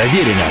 Проверено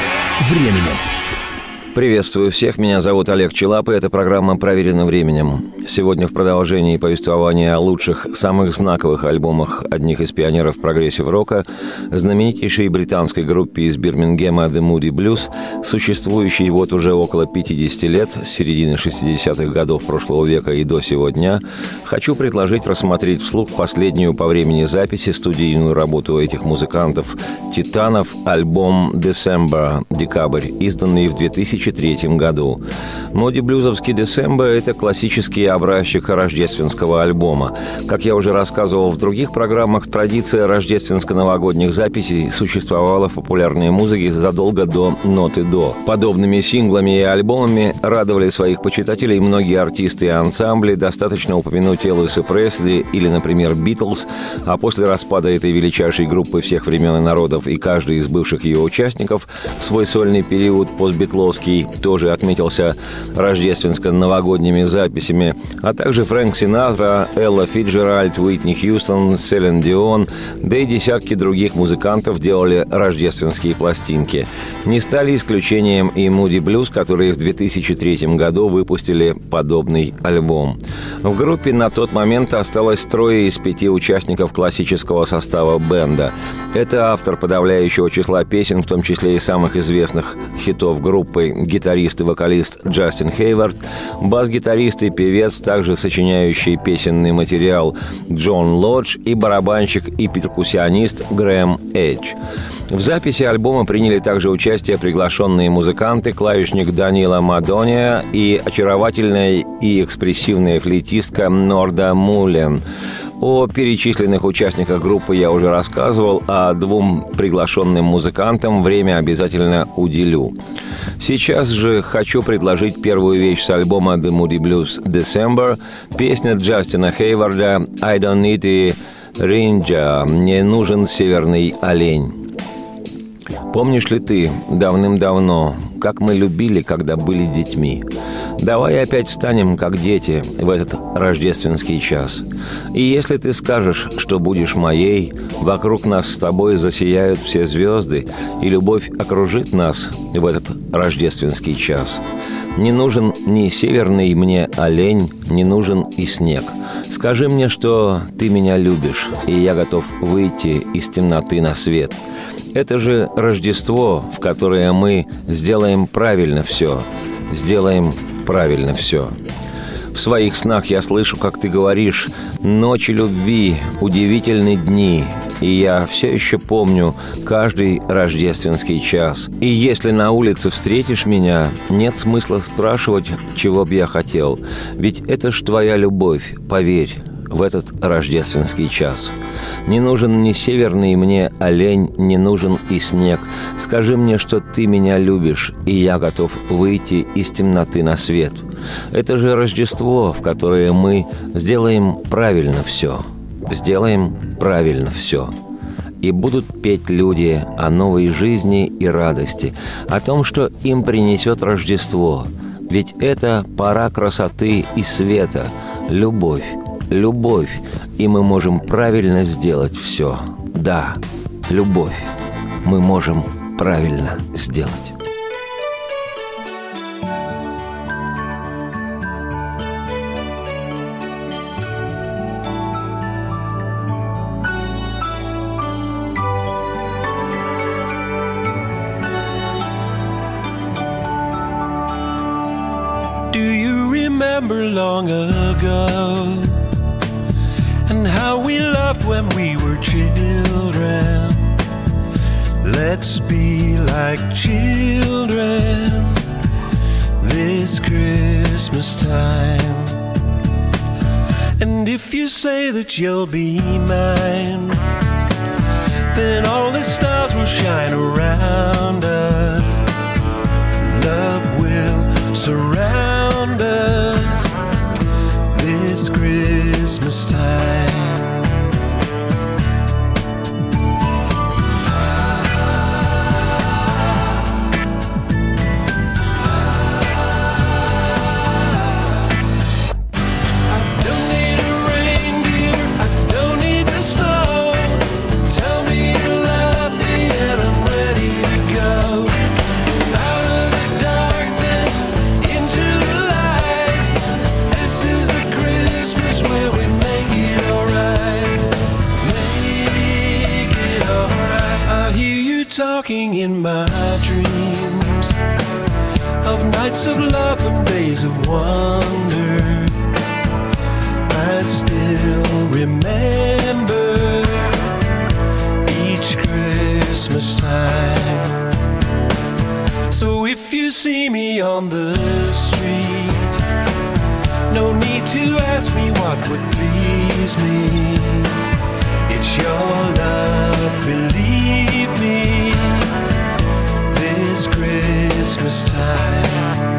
временем. Приветствую всех, меня зовут Олег Челап, и эта программа «Проверено временем». Сегодня в продолжении повествования о лучших, самых знаковых альбомах одних из пионеров прогрессив-рока, знаменитейшей британской группе из Бирмингема The Moody Blues, существующей вот уже около 50 лет, с середины 60-х годов прошлого века и до сегодня, хочу предложить рассмотреть вслух последнюю по времени записи студийную работу этих музыкантов «Титанов» альбом «December» – «Декабрь», изданный в 2000 2003 году. Моди блюзовский «Десембо» — это классический образчик рождественского альбома. Как я уже рассказывал в других программах, традиция рождественско-новогодних записей существовала в популярной музыке задолго до «Ноты до». Подобными синглами и альбомами радовали своих почитателей многие артисты и ансамбли. Достаточно упомянуть Элвиса Пресли или, например, «Битлз», а после распада этой величайшей группы всех времен и народов и каждый из бывших ее участников свой сольный период постбитловский тоже отметился рождественско-новогодними записями, а также Фрэнк Синатра, Элла Фиджеральд, Уитни Хьюстон, Селен Дион, да и десятки других музыкантов делали рождественские пластинки. Не стали исключением и Муди Блюз, которые в 2003 году выпустили подобный альбом. В группе на тот момент осталось трое из пяти участников классического состава бенда. Это автор подавляющего числа песен, в том числе и самых известных хитов группы, гитарист и вокалист Джастин Хейвард, бас-гитарист и певец, также сочиняющий песенный материал Джон Лодж и барабанщик и перкуссионист Грэм Эдж. В записи альбома приняли также участие приглашенные музыканты, клавишник Данила Мадония и очаровательная и экспрессивная флейтистка Норда Мулен. О перечисленных участниках группы я уже рассказывал, а двум приглашенным музыкантам время обязательно уделю. Сейчас же хочу предложить первую вещь с альбома The Moody Blues December, песня Джастина Хейварда «I don't need a ranger» «Не нужен северный олень». Помнишь ли ты давным-давно, как мы любили, когда были детьми? Давай опять станем как дети в этот рождественский час. И если ты скажешь, что будешь моей, вокруг нас с тобой засияют все звезды, и любовь окружит нас в этот рождественский час. Не нужен ни северный мне олень, не нужен и снег. Скажи мне, что ты меня любишь, и я готов выйти из темноты на свет – это же Рождество, в которое мы сделаем правильно все. Сделаем правильно все. В своих снах я слышу, как ты говоришь «Ночи любви, удивительные дни», и я все еще помню каждый рождественский час. И если на улице встретишь меня, нет смысла спрашивать, чего бы я хотел. Ведь это ж твоя любовь, поверь в этот рождественский час. Не нужен ни северный мне олень, не нужен и снег. Скажи мне, что ты меня любишь, и я готов выйти из темноты на свет. Это же Рождество, в которое мы сделаем правильно все. Сделаем правильно все и будут петь люди о новой жизни и радости, о том, что им принесет Рождество. Ведь это пора красоты и света, любовь, любовь, и мы можем правильно сделать все. Да, любовь. Мы можем правильно сделать. Long ago? When we were children. Let's be like children this Christmas time. And if you say that you'll be mine, then all the stars will shine around us. Love will surround us this Christmas time. Of love and days of wonder. I still remember each Christmas time. So if you see me on the street, no need to ask me what would please me. It's your love, believe Christmas time.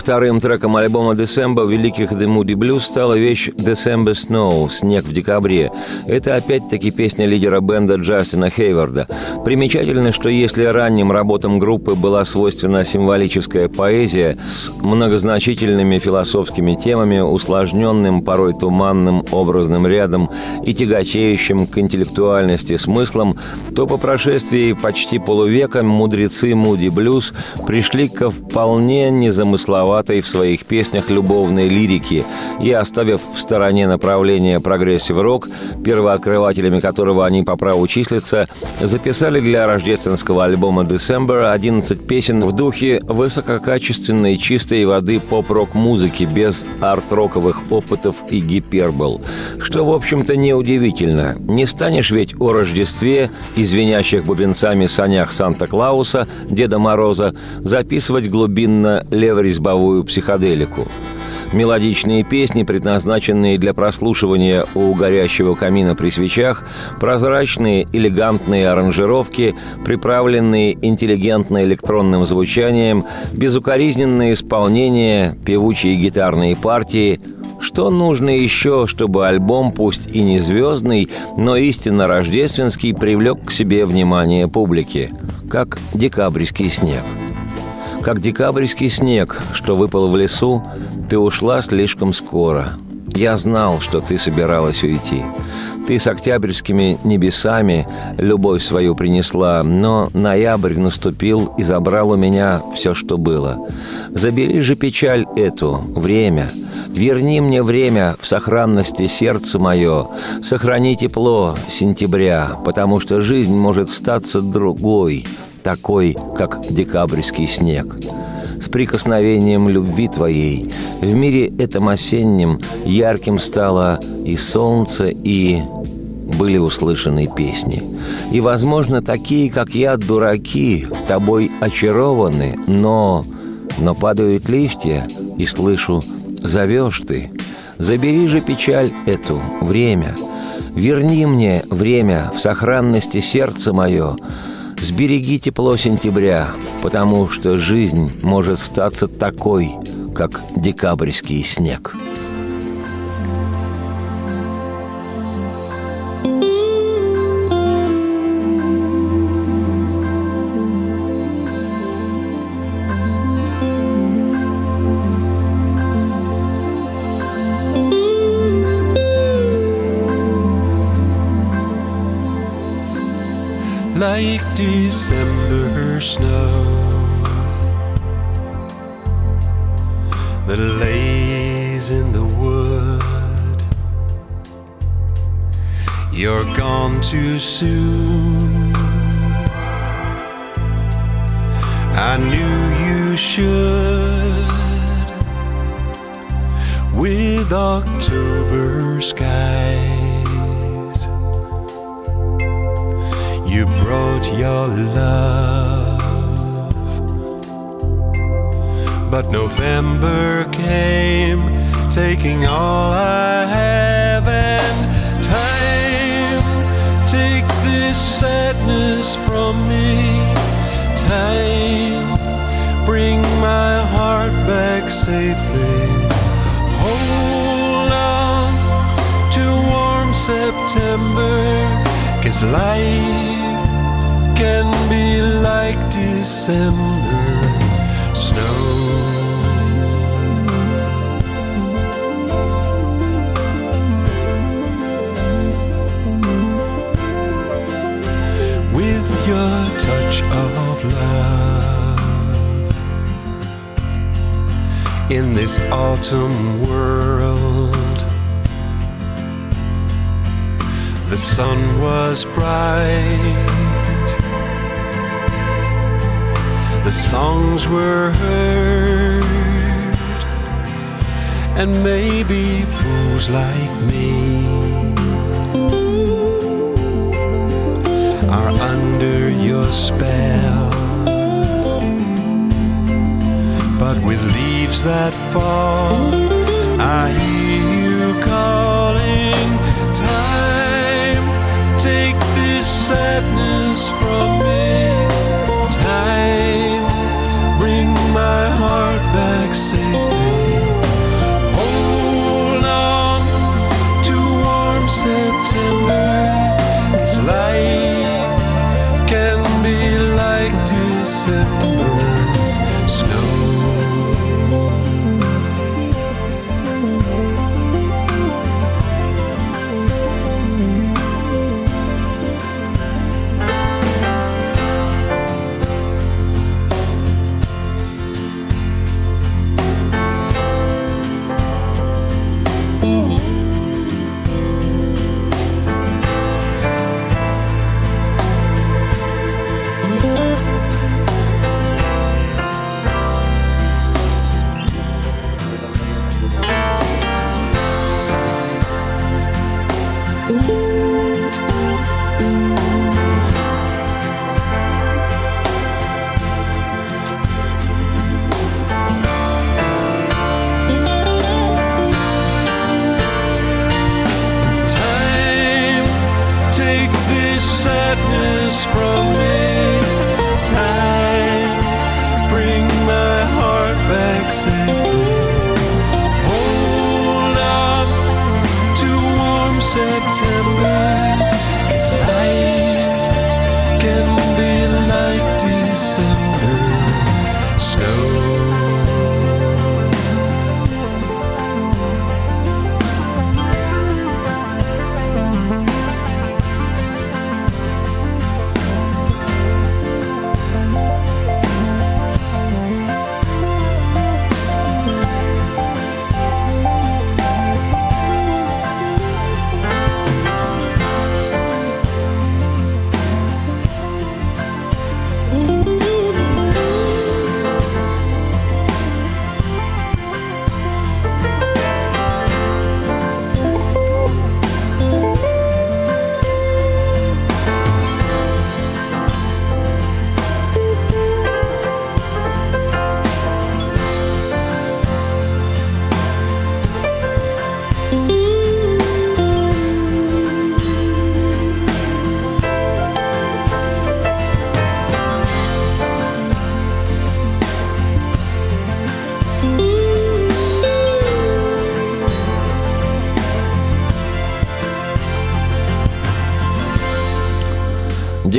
Вторым треком альбома December великих The Moody Blues стала вещь December Snow – «Снег в декабре». Это опять-таки песня лидера бенда Джастина Хейварда. Примечательно, что если ранним работам группы была свойственна символическая поэзия с многозначительными философскими темами, усложненным, порой туманным образным рядом и тяготеющим к интеллектуальности смыслом, то по прошествии почти полувека мудрецы Муди Блюз пришли ко вполне незамысловатой в своих песнях любовной лирике и, оставив в стороне направление прогрессив-рок, первооткрывателями которого они по праву числятся, записали для рождественского альбома «December» 11 песен в духе высококачественной чистой воды поп-рок музыки без арт-роковых опытов и гипербол. Что, в общем-то, неудивительно. Не станешь ведь о Рождестве и звенящих бубенцами санях Санта-Клауса, Деда Мороза, записывать глубинно леворезьбовую психоделику. Мелодичные песни, предназначенные для прослушивания у горящего камина при свечах, прозрачные, элегантные аранжировки, приправленные интеллигентно-электронным звучанием, безукоризненное исполнение, певучие гитарные партии – что нужно еще, чтобы альбом, пусть и не звездный, но истинно рождественский, привлек к себе внимание публики, как декабрьский снег? Как декабрьский снег, что выпал в лесу, ты ушла слишком скоро. Я знал, что ты собиралась уйти. Ты с октябрьскими небесами любовь свою принесла, но ноябрь наступил и забрал у меня все, что было. Забери же печаль эту, время. Верни мне время в сохранности сердце мое. Сохрани тепло сентября, потому что жизнь может статься другой, такой, как декабрьский снег с прикосновением любви твоей. В мире этом осеннем ярким стало и солнце, и были услышаны песни. И, возможно, такие, как я, дураки, тобой очарованы, но... Но падают листья, и слышу, зовешь ты. Забери же печаль эту, время. Верни мне время в сохранности сердца мое, Сбереги тепло сентября, потому что жизнь может статься такой, как декабрьский снег. December snow that lays in the wood. You're gone too soon. I knew you should with October skies. Brought your love, but November came, taking all I have and time. Take this sadness from me, time. Bring my heart back safely. Hold on to warm September, cause life can be like December snow. With your touch of love in this autumn world. The sun was bright, the songs were heard, and maybe fools like me are under your spell. But with leaves that fall, I hear you calling. Time, take this sadness from me. My heart back safely.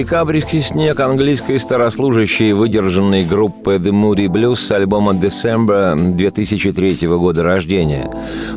Декабрьский снег английской старослужащей выдержанной группы The Moody Blues с альбома December 2003 года рождения.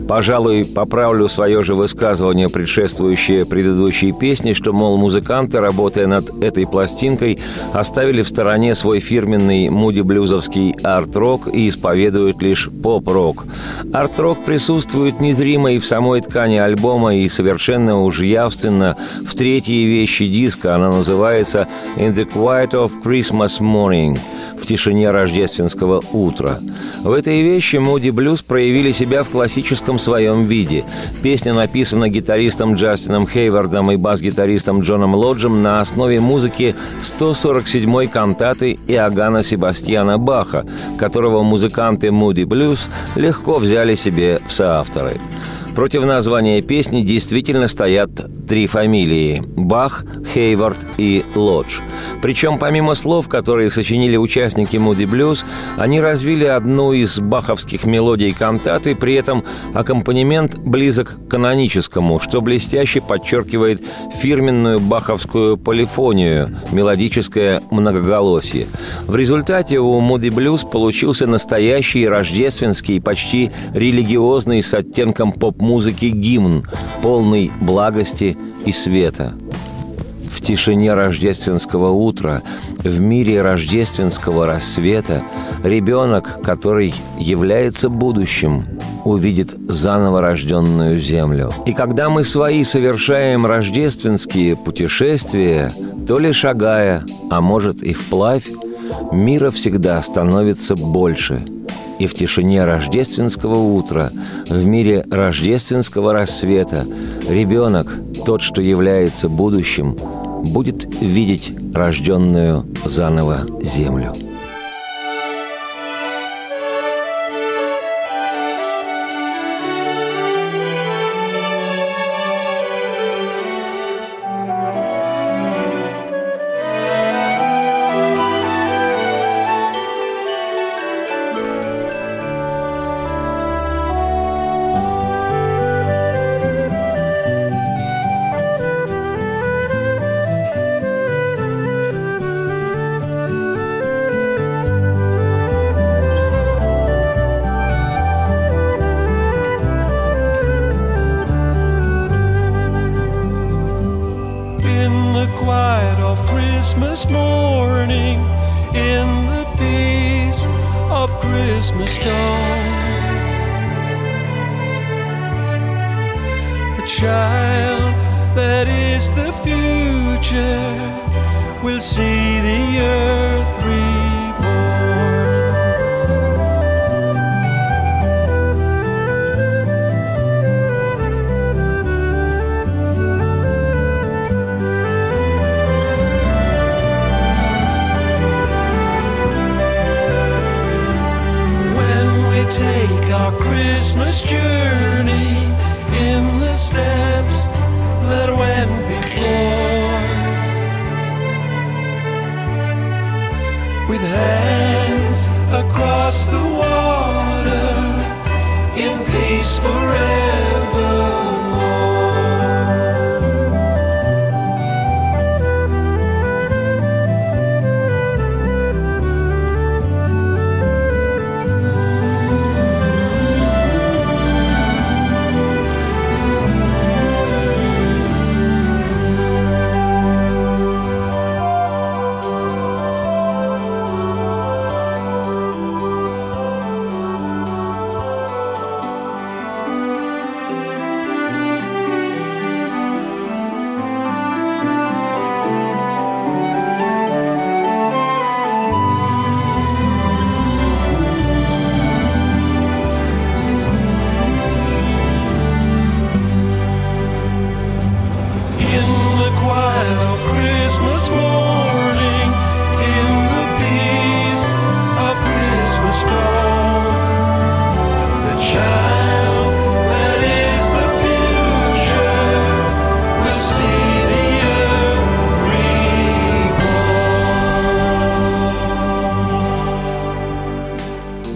Пожалуй, поправлю свое же высказывание, предшествующее предыдущей песне, что, мол, музыканты, работая над этой пластинкой, оставили в стороне свой фирменный муди-блюзовский арт-рок и исповедуют лишь поп-рок. Арт-рок присутствует незримо и в самой ткани альбома, и совершенно уж явственно в третьей вещи диска. Она называется называется «In the Quiet of Christmas Morning» в тишине рождественского утра. В этой вещи Муди Блюз проявили себя в классическом своем виде. Песня написана гитаристом Джастином Хейвардом и бас-гитаристом Джоном Лоджем на основе музыки 147-й кантаты Иоганна Себастьяна Баха, которого музыканты Муди Блюз легко взяли себе в соавторы. Против названия песни действительно стоят три фамилии – Бах, Хейвард и Лодж. Причем помимо слов, которые сочинили участники Moody Blues, они развили одну из баховских мелодий кантаты, при этом аккомпанемент близок к каноническому, что блестяще подчеркивает фирменную баховскую полифонию, мелодическое многоголосие. В результате у Moody Blues получился настоящий рождественский, почти религиозный с оттенком поп музыки гимн, полный благости и света. В тишине рождественского утра, в мире рождественского рассвета, ребенок, который является будущим, увидит заново рожденную землю. И когда мы свои совершаем рождественские путешествия, то ли шагая, а может и вплавь, мира всегда становится больше – и в тишине рождественского утра, в мире рождественского рассвета, ребенок, тот, что является будущим, будет видеть рожденную заново землю.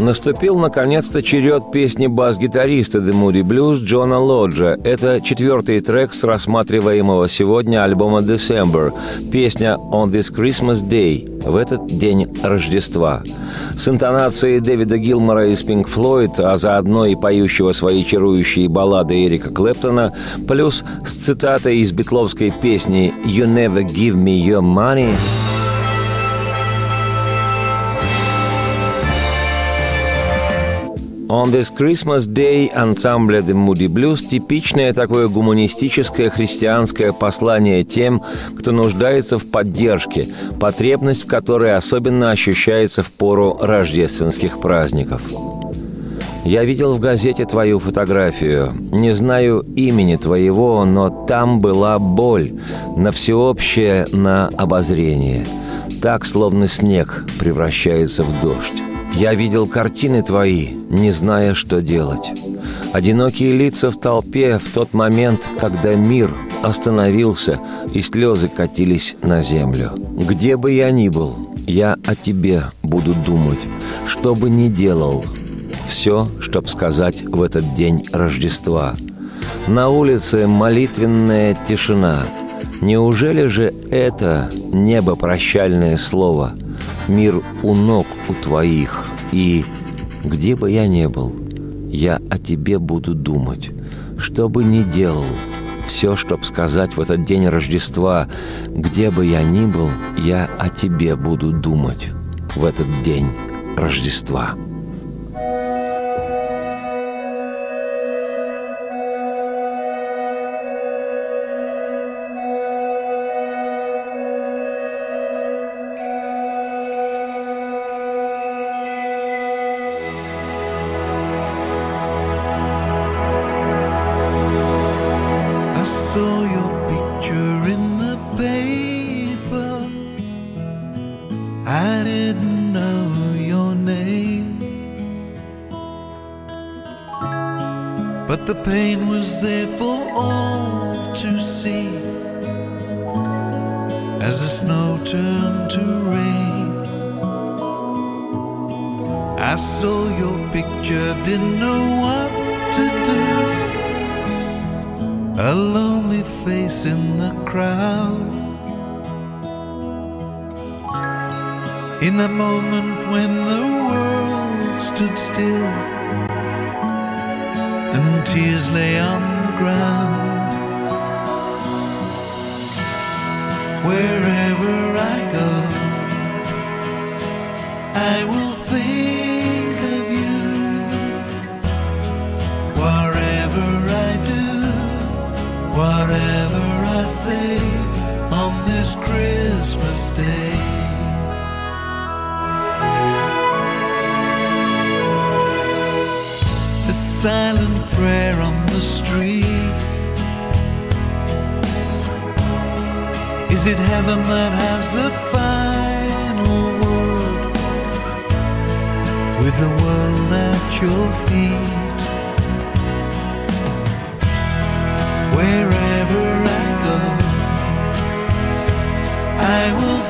Наступил, наконец-то, черед песни бас-гитариста The Moody Blues Джона Лоджа. Это четвертый трек с рассматриваемого сегодня альбома December. Песня «On this Christmas Day» в этот день Рождества. С интонацией Дэвида Гилмора из Pink Floyd, а заодно и поющего свои чарующие баллады Эрика Клэптона, плюс с цитатой из битловской песни «You never give me your money», On this Christmas Day ансамбля The Moody Blues – типичное такое гуманистическое христианское послание тем, кто нуждается в поддержке, потребность в которой особенно ощущается в пору рождественских праздников. Я видел в газете твою фотографию. Не знаю имени твоего, но там была боль, на всеобщее, на обозрение. Так, словно снег превращается в дождь. Я видел картины твои, не зная, что делать. Одинокие лица в толпе в тот момент, когда мир остановился и слезы катились на землю. Где бы я ни был, я о тебе буду думать, что бы ни делал. Все, чтоб сказать в этот день Рождества. На улице молитвенная тишина. Неужели же это небо прощальное слово – Мир у ног у твоих, и где бы я ни был, я о тебе буду думать. Что бы ни делал, все, чтоб сказать в этот день Рождества, где бы я ни был, я о тебе буду думать в этот день Рождества. wherever I go, I will think of you. Whatever I do, whatever I say on this Christmas day. it heaven that has the final word? With the world at your feet, wherever I go, I will.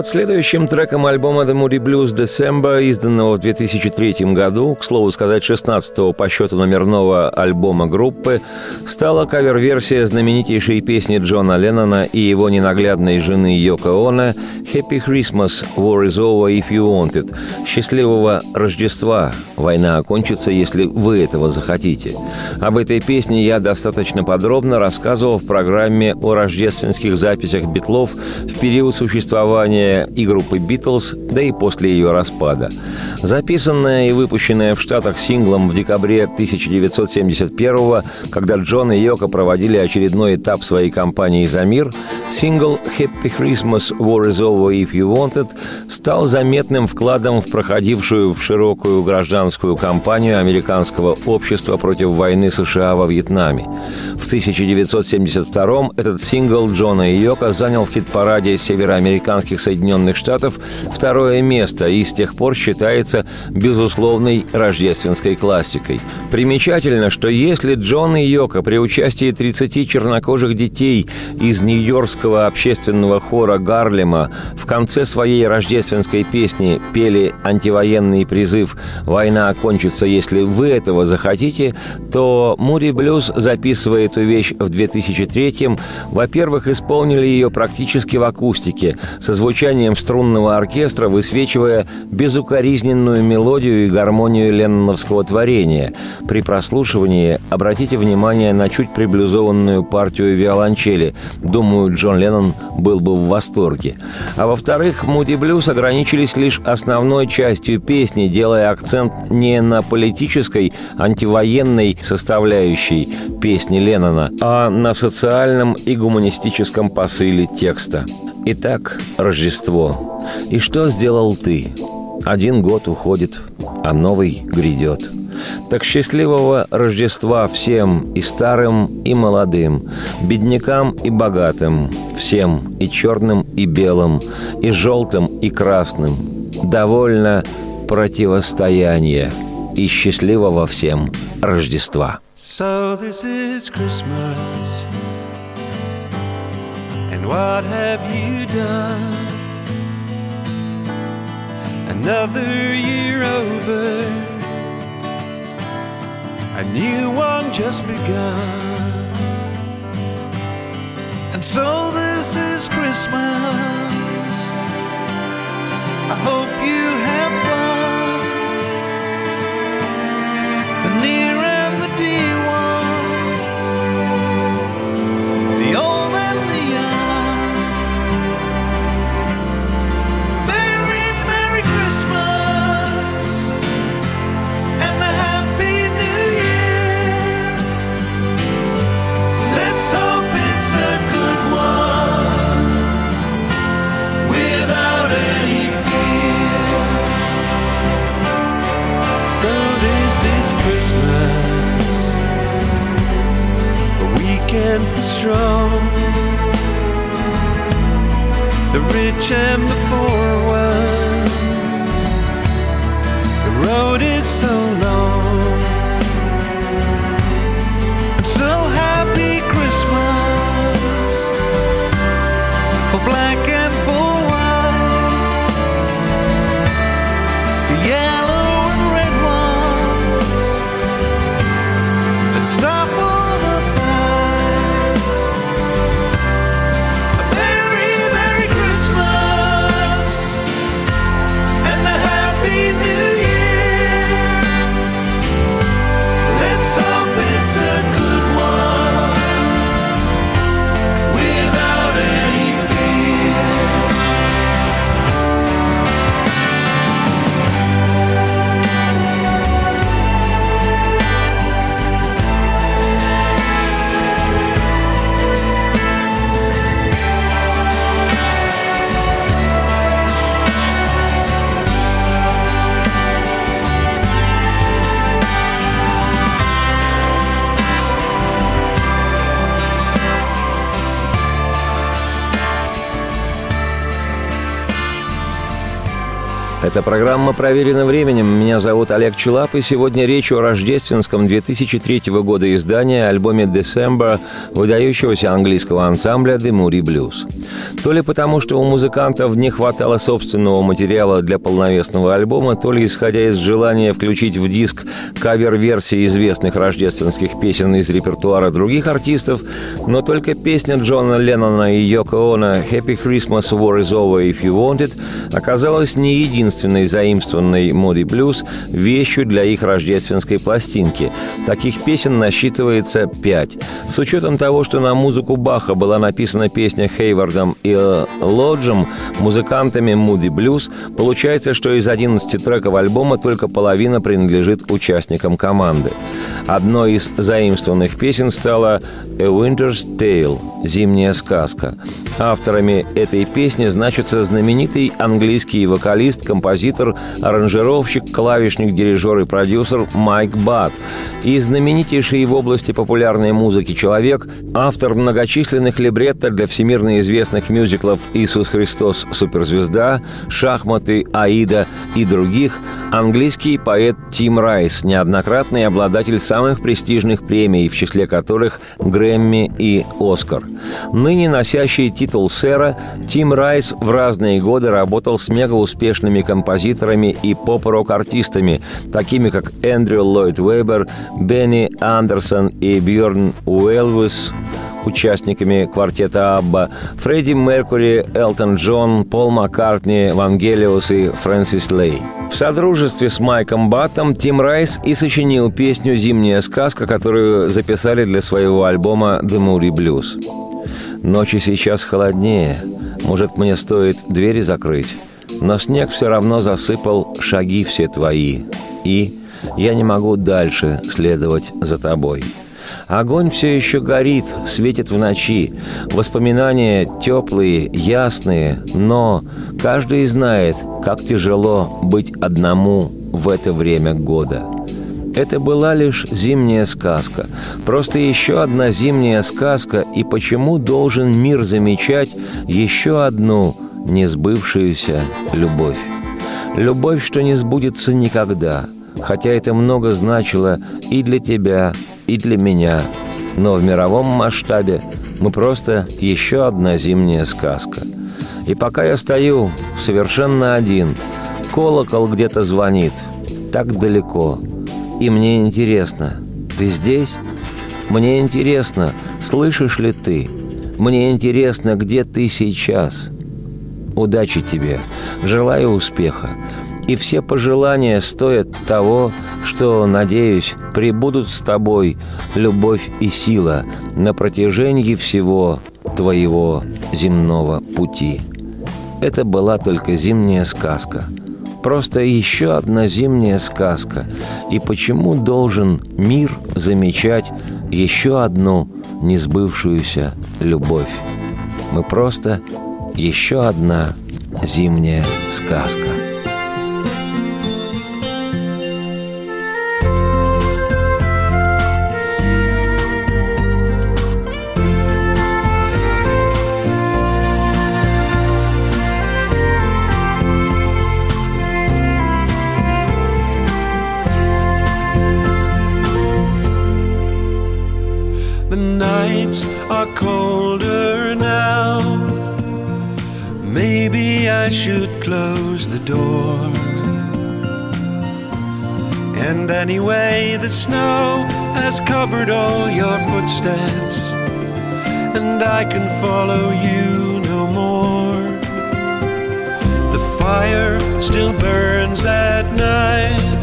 Вот следующим треком альбома The Moody Blues December, изданного в 2003 году, к слову сказать, 16-го по счету номерного альбома группы, стала кавер-версия знаменитейшей песни Джона Леннона и его ненаглядной жены Йоко Оно «Happy Christmas, War is over if you want it» «Счастливого Рождества, война окончится, если вы этого захотите». Об этой песне я достаточно подробно рассказывал в программе о рождественских записях Битлов в период существования существования и группы «Битлз», да и после ее распада. Записанная и выпущенная в Штатах синглом в декабре 1971 когда Джон и Йоко проводили очередной этап своей кампании «За мир», сингл «Happy Christmas, War is over if you want it» стал заметным вкладом в проходившую в широкую гражданскую кампанию американского общества против войны США во Вьетнаме. В 1972 этот сингл Джона и Йока занял в хит-параде североамериканских Соединенных Штатов второе место и с тех пор считается безусловной рождественской классикой. Примечательно, что если Джон и Йока при участии 30 чернокожих детей из Нью-Йоркского общественного хора Гарлема в конце своей рождественской песни пели антивоенный призыв «Война окончится, если вы этого захотите», то Мури Блюз, записывая эту вещь в 2003-м, во-первых, исполнили ее практически в акустике, со звучанием струнного оркестра, высвечивая безукоризненную мелодию и гармонию ленноновского творения. При прослушивании обратите внимание на чуть приблюзованную партию виолончели. Думаю, Джон Леннон был бы в восторге. А во-вторых, Муди Блюз ограничились лишь основной частью песни, делая акцент не на политической, антивоенной составляющей песни Леннона, а на социальном и гуманистическом посыле текста. Итак, Рождество. И что сделал ты? Один год уходит, а новый грядет. Так счастливого Рождества всем, и старым, и молодым, беднякам и богатым, всем, и черным, и белым, и желтым, и красным. Довольно противостояние и счастливого всем Рождества. So this is Christmas. What have you done? Another year over, a new one just begun. And so this is Christmas. I hope you have fun. Это программа «Проверено временем». Меня зовут Олег Челап, и сегодня речь о рождественском 2003 года издании альбоме «December» выдающегося английского ансамбля «The Moody Blues». То ли потому, что у музыкантов не хватало собственного материала для полновесного альбома, то ли исходя из желания включить в диск кавер-версии известных рождественских песен из репертуара других артистов, но только песня Джона Леннона и Йоко Оно «Happy Christmas, War is Over If You Want It» оказалась не единственной единственной заимствованной Моди Блюз вещью для их рождественской пластинки. Таких песен насчитывается пять. С учетом того, что на музыку Баха была написана песня Хейвардом и Лоджем, музыкантами Moody Blues, получается, что из 11 треков альбома только половина принадлежит участникам команды. Одной из заимствованных песен стала «A Winter's Tale» – «Зимняя сказка». Авторами этой песни значится знаменитый английский вокалист, композитор, аранжировщик, клавишник, дирижер и продюсер Майк Бат и знаменитейший в области популярной музыки человек, автор многочисленных либретто для всемирно известных мюзиклов «Иисус Христос. Суперзвезда», «Шахматы», «Аида» и других, английский поэт Тим Райс, неоднократный обладатель самых престижных премий, в числе которых Грэмми и Оскар. Ныне носящий титул сэра, Тим Райс в разные годы работал с мегауспешными композиторами и поп-рок-артистами, такими как Эндрю Ллойд Уэбер, Бенни Андерсон и Бьорн Уэлвис, участниками квартета Абба, Фредди Меркури, Элтон Джон, Пол Маккартни, Вангелиус и Фрэнсис Лей. В содружестве с Майком Баттом Тим Райс и сочинил песню «Зимняя сказка», которую записали для своего альбома «The Moody Blues». Ночи сейчас холоднее. Может, мне стоит двери закрыть? Но снег все равно засыпал шаги все твои. И я не могу дальше следовать за тобой. Огонь все еще горит, светит в ночи. Воспоминания теплые, ясные, но каждый знает, как тяжело быть одному в это время года. Это была лишь зимняя сказка. Просто еще одна зимняя сказка, и почему должен мир замечать еще одну несбывшуюся любовь? Любовь, что не сбудется никогда, хотя это много значило и для тебя, и для меня. Но в мировом масштабе мы просто еще одна зимняя сказка. И пока я стою совершенно один, колокол где-то звонит, так далеко – и мне интересно, ты здесь? Мне интересно, слышишь ли ты? Мне интересно, где ты сейчас? Удачи тебе. Желаю успеха. И все пожелания стоят того, что, надеюсь, прибудут с тобой любовь и сила на протяжении всего твоего земного пути. Это была только зимняя сказка – Просто еще одна зимняя сказка. И почему должен мир замечать еще одну несбывшуюся любовь? Мы просто еще одна зимняя сказка. Footsteps, and I can follow you no more. The fire still burns at night,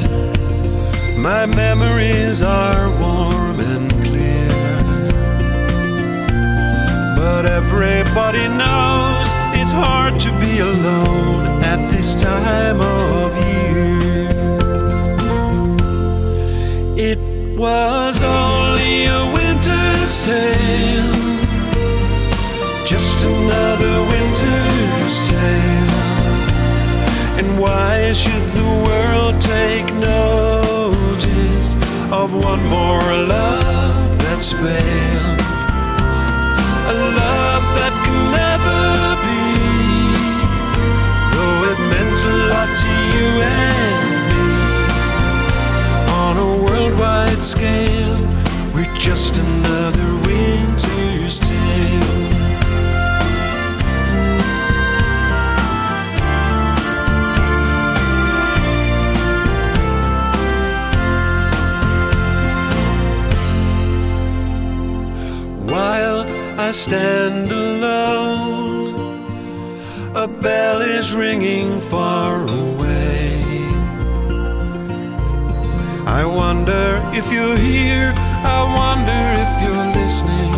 my memories are warm and clear. But everybody knows want more love that's failed, a love that can never be, though it meant a lot to you and me. On a worldwide scale, we're just another. I stand alone, a bell is ringing far away. I wonder if you're here, I wonder if you're listening.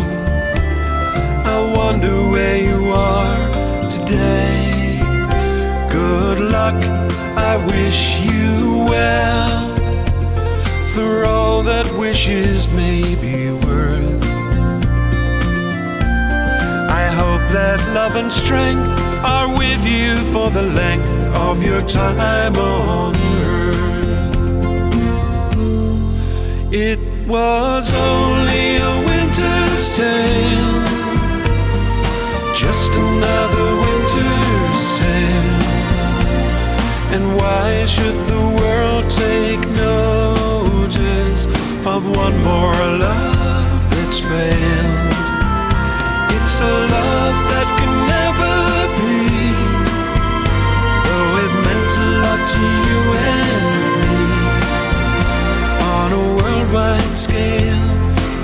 I wonder where you are today. Good luck, I wish you well. For all that wishes may be hope that love and strength are with you for the length of your time on earth. It was only a winter's tale, just another winter's tale. And why should the world take notice of one more love that's failed? A love that never be, though it meant a lot to you and me. On a worldwide scale,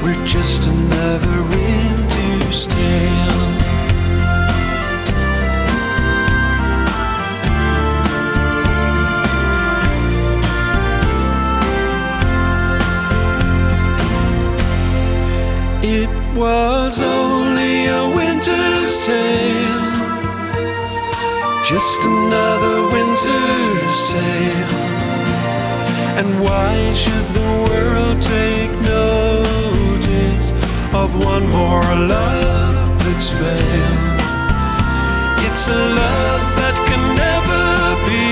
we're just another tale. It was only tale, just another winter's tale. And why should the world take notice of one more love that's failed? It's a love that can never be,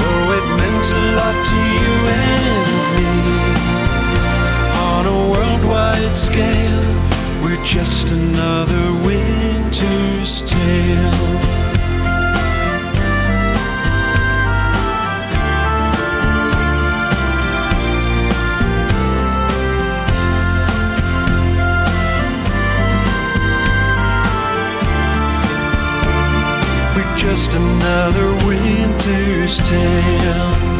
though it meant a lot to you and me on a worldwide scale. Just another winter's tale. We're just another winter's tale.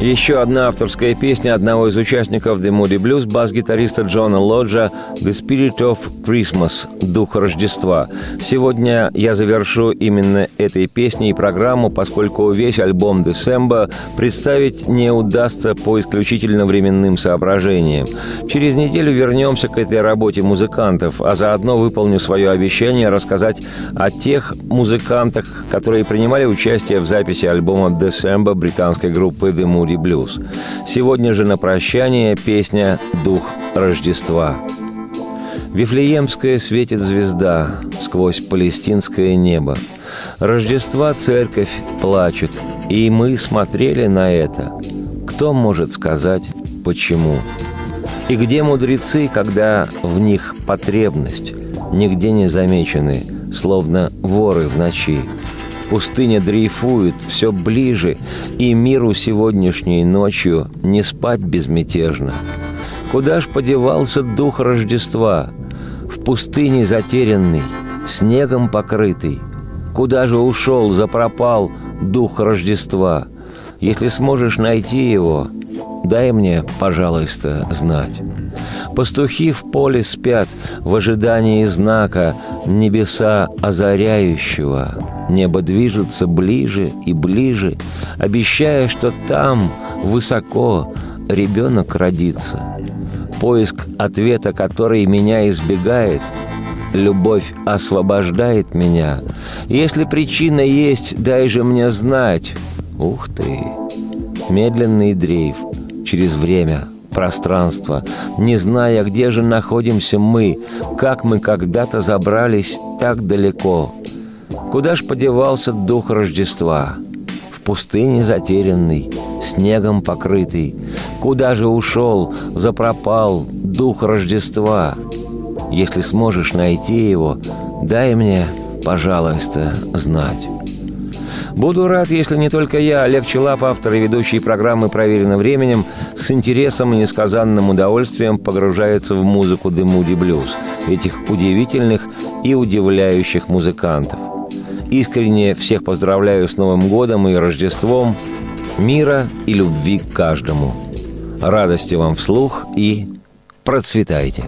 Еще одна авторская песня одного из участников The Moody Blues, бас-гитариста Джона Лоджа «The Spirit of Christmas» – «Дух Рождества». Сегодня я завершу именно этой песней программу, поскольку весь альбом «December» представить не удастся по исключительно временным соображениям. Через неделю вернемся к этой работе музыкантов, а заодно выполню свое обещание рассказать о тех музыкантах, которые принимали участие в записи альбома «December» британской группы The Moody Blues. Сегодня же на прощание песня «Дух Рождества». Вифлеемская светит звезда сквозь палестинское небо. Рождества церковь плачет, и мы смотрели на это. Кто может сказать, почему? И где мудрецы, когда в них потребность, нигде не замечены, словно воры в ночи? Пустыня дрейфует все ближе, и миру сегодняшней ночью не спать безмятежно. Куда ж подевался дух Рождества? В пустыне затерянный, снегом покрытый. Куда же ушел, запропал дух Рождества? Если сможешь найти его, дай мне, пожалуйста, знать. Пастухи в поле спят в ожидании знака небеса озаряющего. Небо движется ближе и ближе, обещая, что там, высоко, ребенок родится. Поиск ответа, который меня избегает, любовь освобождает меня. Если причина есть, дай же мне знать. Ух ты! Медленный дрейф через время, пространство, не зная, где же находимся мы, как мы когда-то забрались так далеко. Куда ж подевался дух Рождества? В пустыне затерянный, снегом покрытый. Куда же ушел, запропал дух Рождества? Если сможешь найти его, дай мне, пожалуйста, знать. Буду рад, если не только я, а Олег Челап, автор и ведущий программы «Проверено временем», с интересом и несказанным удовольствием погружается в музыку «The Moody Blues» этих удивительных и удивляющих музыкантов. Искренне всех поздравляю с Новым годом и Рождеством, мира и любви к каждому. Радости вам вслух и процветайте!